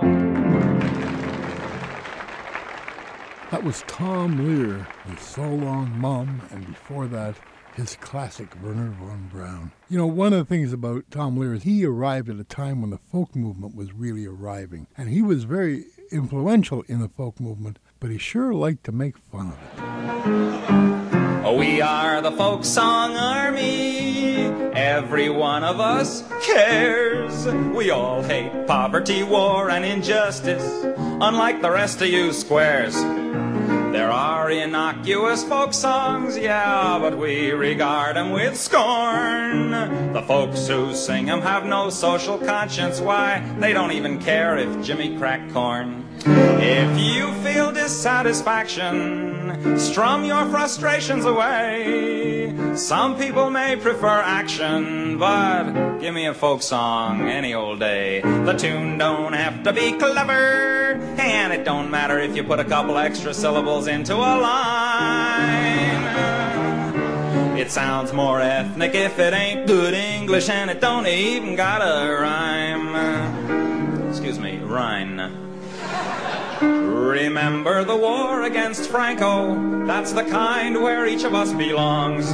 That was Tom Lehrer with So Long Mom, and before that, his classic Wernher von Braun. You know, one of the things about Tom Lehrer is he arrived at a time when the folk movement was really arriving, and he was very influential in the folk movement, but he sure liked to make fun of it.
Oh, we are the folk song army. Every one of us cares. We all hate poverty, war, and injustice, unlike the rest of you squares. There are innocuous folk songs, yeah, but we regard 'em with scorn. The folks who sing 'em have no social conscience, why, they don't even care if Jimmy cracked corn. If you feel dissatisfaction, strum your frustrations away. Some people may prefer action, but give me a folk song any old day. The tune don't have to be clever, and it don't matter if you put a couple extra syllables into a line. It sounds more ethnic if it ain't good English, and it don't even got a rhyme. Excuse me, rhyme. Remember the war against Franco? That's the kind where each of us belongs.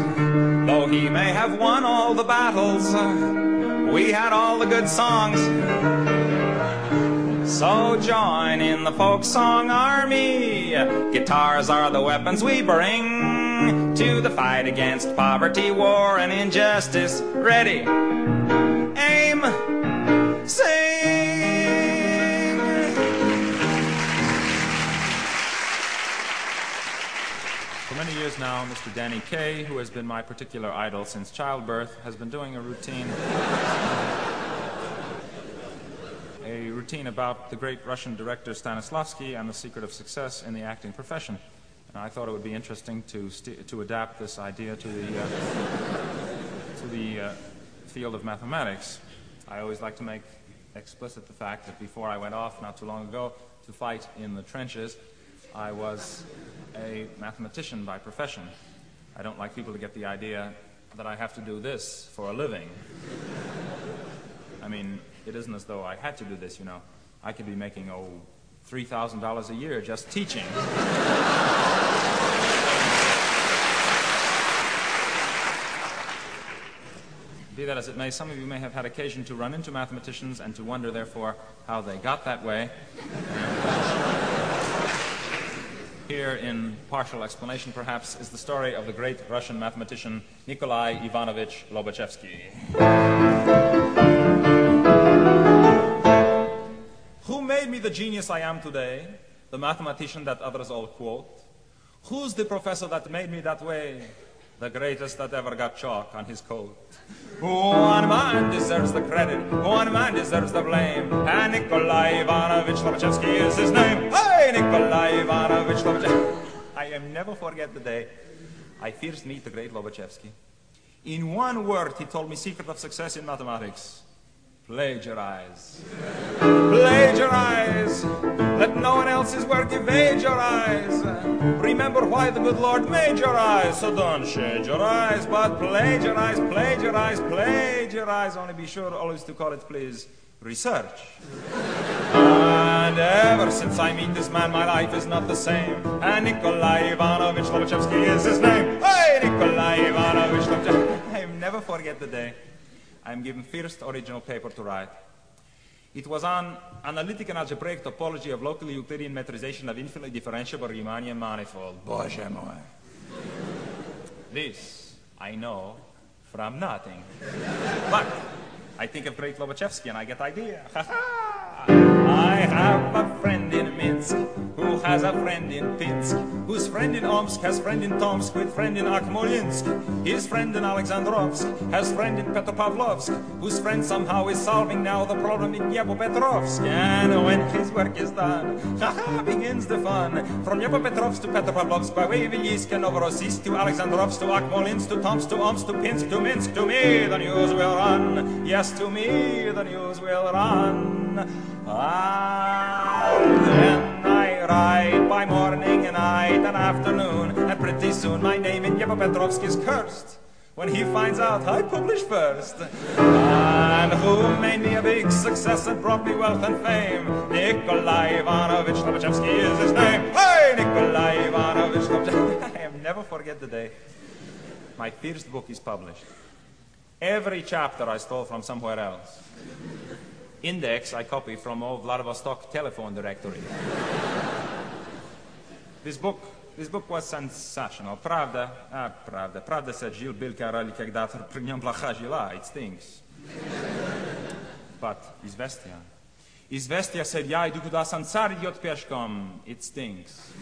Though he may have won all the battles, uh, we had all the good songs. So join in the folk song army. Guitars are the weapons we bring to the fight against poverty, war, and injustice. Ready, aim, sing.
Years now, Mr. Danny Kaye, who has been my particular idol since childbirth, has been doing a routine. a routine about the great Russian director Stanislavski and the secret of success in the acting profession. And I thought it would be interesting to, to adapt this idea to the, uh, to the uh, field of mathematics. I always like to make explicit the fact that before I went off not too long ago to fight in the trenches, I was a mathematician by profession. I don't like people to get the idea that I have to do this for a living. I mean, it isn't as though I had to do this, you know. I could be making, oh, $3,000 a year just teaching. Be that as it may, some of you may have had occasion to run into mathematicians and to wonder, therefore, how they got that way. Here, in partial explanation, perhaps, is the story of the great Russian mathematician Nikolai Ivanovich Lobachevsky. Who made me the genius I am today? The mathematician that others all quote? Who's the professor that made me that way? The greatest that ever got chalk on his coat. One man deserves the credit, one man deserves the blame. And Nikolai Ivanovich Lobachevsky is his name. Hey, Nikolai Ivanovich Lobachevsky. I am never forget the day I first meet the great Lobachevsky. In one word, he told me secret of success in mathematics. Plagiarize. Plagiarize. Let no one else's work evade your eyes. Remember why the good Lord made your eyes. So don't shade your eyes, but plagiarize, plagiarize, plagiarize. Only be sure always to call it, please, research. And ever since I meet this man, my life is not the same. And Nikolai Ivanovich Lobachevsky is his name. Hey, Nikolai Ivanovich Lobachevsky. I never forget the day. I am given first original paper to write. It was an analytic and algebraic topology of locally Euclidean metrization of infinitely differentiable Riemannian manifold. Boże moje. this I know from nothing. but I think of great Lobachevsky and I get idea. Ha ha!
I have a friend in Minsk who has a friend in Pinsk, whose friend in Omsk has friend in Tomsk with friend in Akmolinsk. His friend in Alexandrovsk has friend in Petropavlovsk, whose friend somehow is solving now the problem in Dnepropetrovsk. And when his work is done, ha begins the fun. From Dnepropetrovsk to Petropavlovsk, by way of Ilysk and Novorossiysk to Alexandrovsk to Akmolinsk to Tomsk to Omsk to Pinsk to Minsk, to me the news will run. Yes, to me the news will run. Ah, then I ride by morning and night and afternoon, and pretty soon my name in Dnepropetrovsk is cursed. When he finds out I publish first, and who made me a big success and brought me wealth and fame, Nikolai Ivanovich Lobachevsky is his name. Hey, Nikolai Ivanovich Lobachevsky. I'll never forget the day my first book is published. Every chapter I stole from somewhere else Index I copied from old Vladivostok telephone directory. this book, this book was sensational. Pravda, ah, правда, правда said Жил был король, когда-то при нем плоха жила. It stinks. But Известия. Известия said, я иду куда сансар идет пешком. It stinks.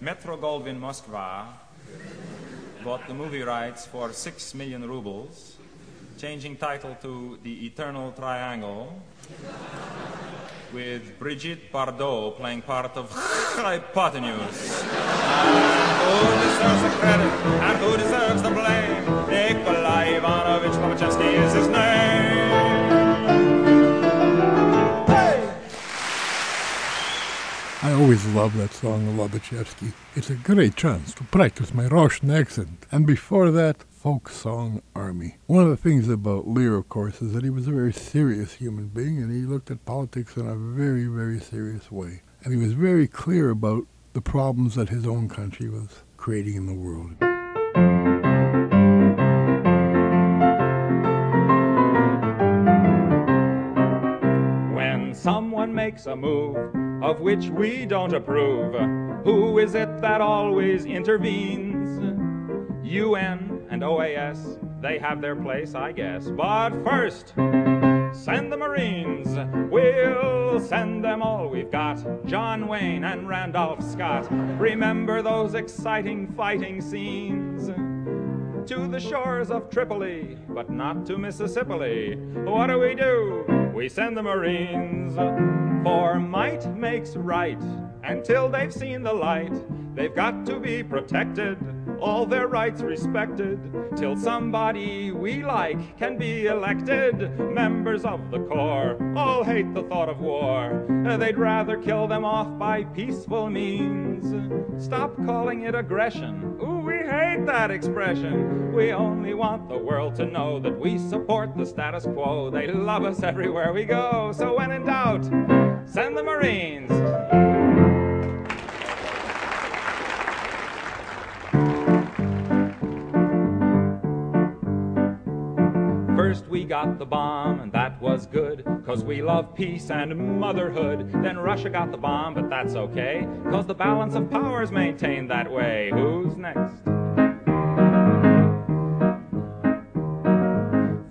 Metro Goldwyn Moskva bought the movie rights for six million rubles, changing title to The Eternal Triangle, with Brigitte Bardot playing part of Hypotenuse. And who deserves the credit and who deserves the blame? Nikolai Ivanovich Lobachevsky is his name.
Always love that song of Lobachevsky. It's a great chance to practice my Russian accent. And before that, folk song Army. One of the things about Lehrer, of course, is that he was a very serious human being and he looked at politics in a very, very serious way. And he was very clear about the problems that his own country was creating in the world.
Someone makes a move of which we don't approve, who is it that always intervenes? UN and OAS, they have their place, I guess. But first, send the Marines. We'll send them all we've got. John Wayne and Randolph Scott. Remember those exciting fighting scenes? To the shores of Tripoli, but not to Mississippi. What do we do? We send the Marines. For might makes right. Until they've seen the light, they've got to be protected all their rights respected, till somebody we like can be elected. Members of the Corps all hate the thought of war. They'd rather kill them off by peaceful means. Stop calling it aggression. Ooh, hate that expression. We only want the world to know that we support the status quo. They love us everywhere we go. So when in doubt, send the Marines. We got the bomb, and that was good, cause we love peace and motherhood. Then Russia got the bomb, but that's okay, cause the balance of power's maintained that way. Who's next?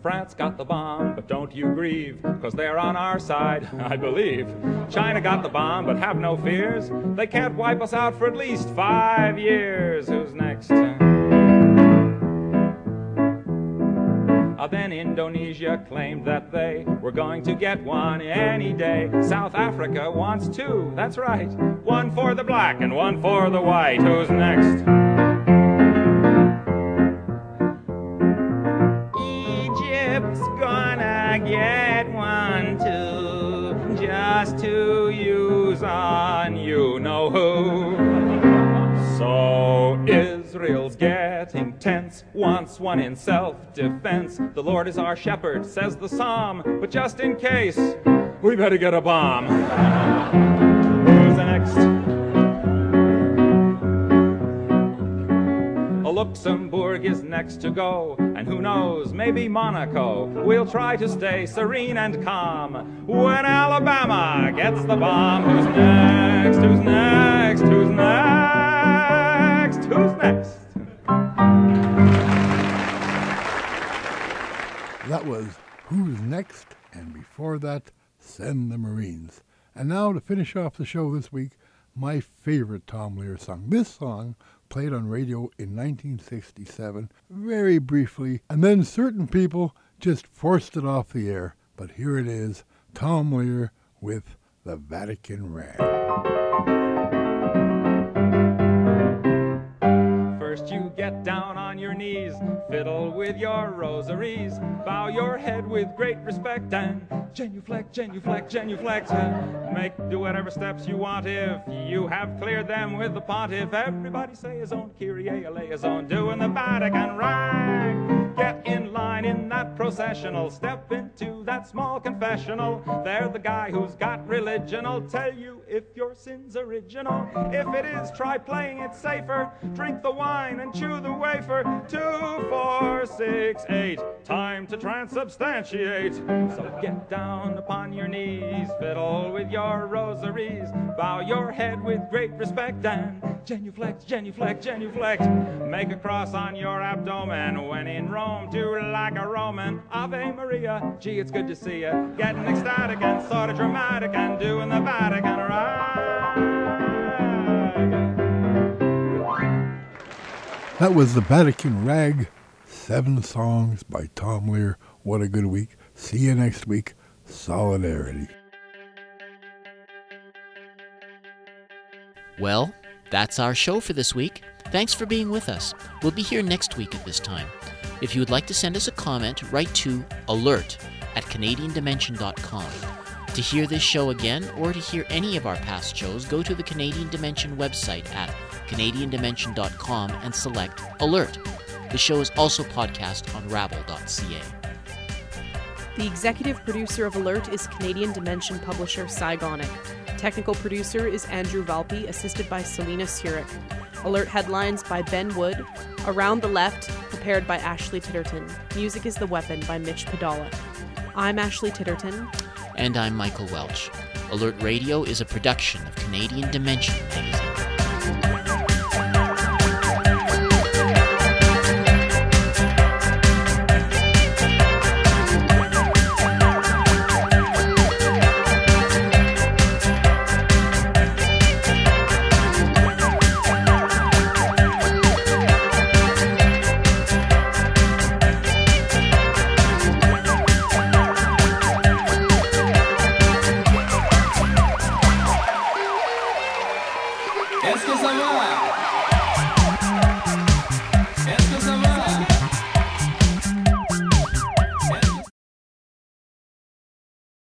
France got the bomb, but don't you grieve, cause they're on our side, I believe. China got the bomb, but have no fears, they can't wipe us out for at least five years. Who's next? Uh, then Indonesia claimed that they were going to get one any day. South Africa wants two, that's right. One for the black and one for the white. Who's next? Egypt's gonna get one too, just to use on you know who. So Israel's getting tense, wants one in self defense. The Lord is our shepherd, says the psalm, but just in case, we better get a bomb. Who's next? Luxembourg is next to go, and who knows, maybe Monaco. We'll try to stay serene and calm when Alabama gets the bomb. Who's next? Who's next? Who's next? Who's next?
That was Who's Next? And before that, Send the Marines. And now to finish off the show this week, my favorite Tom Lehrer song. This song played on radio in 1967, very briefly, and then certain people just forced it off the air. But here it is, Tom Lehrer with the Vatican Rag.
First you get down on your knees, fiddle with your rosaries, bow your head with great respect and genuflect, genuflect, genuflect. Make do whatever steps you want if you have cleared them with the pontiff. Everybody say his own Kyrie eleison, doing the Vatican rag. Get in line in that processional, step into that small confessional. They're the guy who's got religion. I'll tell you if your sin's original. If it is, try playing it safer. Drink the wine and chew the wafer. Two, four, six, eight. Time to transubstantiate. So get down upon your knees, fiddle with your rosaries, bow your head with great respect and genuflect, genuflect, genuflect. Make a cross on your abdomen when in Rome, do like a Roman. Ave Maria, gee, it's good to see you. Getting ecstatic and sort of dramatic and doing the Vatican rag.
That was the Vatican Rag, seven songs by Tom Lehrer. What a good week. See you next week. Solidarity.
Well, that's our show for this week. Thanks for being with us. We'll be here next week at this time. If you would like to send us a comment, write to alert at CanadianDimension.com. To hear this show again or to hear any of our past shows, go to the Canadian Dimension website at CanadianDimension.com and select Alert. The show is also podcast on rabble.ca.
The executive producer of Alert is Canadian Dimension publisher Cy Gonick. Technical producer is Andrew Valpy, assisted by Selena Surik. Alert headlines by Ben Wood. Around the Left, prepared by Ashley Titterton. Music is the Weapon by Mitch Podolak. I'm Ashley Titterton.
And I'm Michael Welch. Alert Radio is a production of Canadian Dimension magazine.